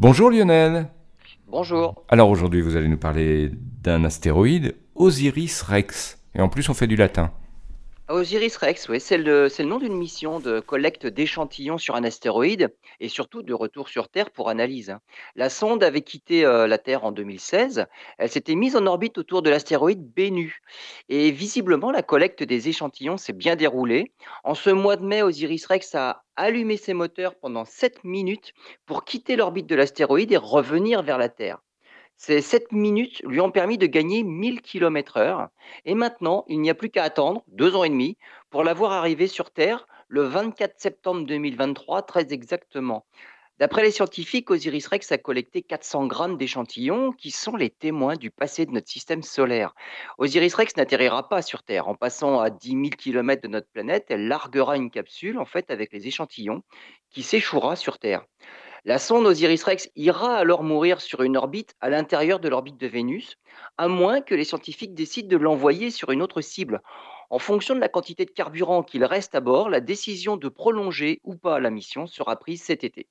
Bonjour Lionel. Bonjour. Alors aujourd'hui, vous allez nous parler d'un astéroïde, Osiris Rex. Et en plus, on fait du latin. Osiris Rex, oui, c'est le, nom d'une mission de collecte d'échantillons sur un astéroïde et surtout de retour sur Terre pour analyse. La sonde avait quitté euh, la Terre en 2016. Elle s'était mise en orbite autour de l'astéroïde Bennu. Et visiblement, la collecte des échantillons s'est bien déroulée. En ce mois de mai, Osiris Rex a allumé ses moteurs pendant 7 minutes pour quitter l'orbite de l'astéroïde et revenir vers la Terre. Ces 7 minutes lui ont permis de gagner 1000 km/h. Et maintenant, il n'y a plus qu'à attendre deux ans et demi pour la voir arriver sur Terre le 24 septembre 2023, très exactement. D'après les scientifiques, Osiris Rex a collecté 400 grammes d'échantillons qui sont les témoins du passé de notre système solaire. Osiris Rex n'atterrira pas sur Terre. En passant à 10 000 km de notre planète, elle larguera une capsule en fait avec les échantillons qui s'échouera sur Terre. La sonde Osiris-Rex ira alors mourir sur une orbite à l'intérieur de l'orbite de Vénus, à moins que les scientifiques décident de l'envoyer sur une autre cible. En fonction de la quantité de carburant qu'il reste à bord, la décision de prolonger ou pas la mission sera prise cet été.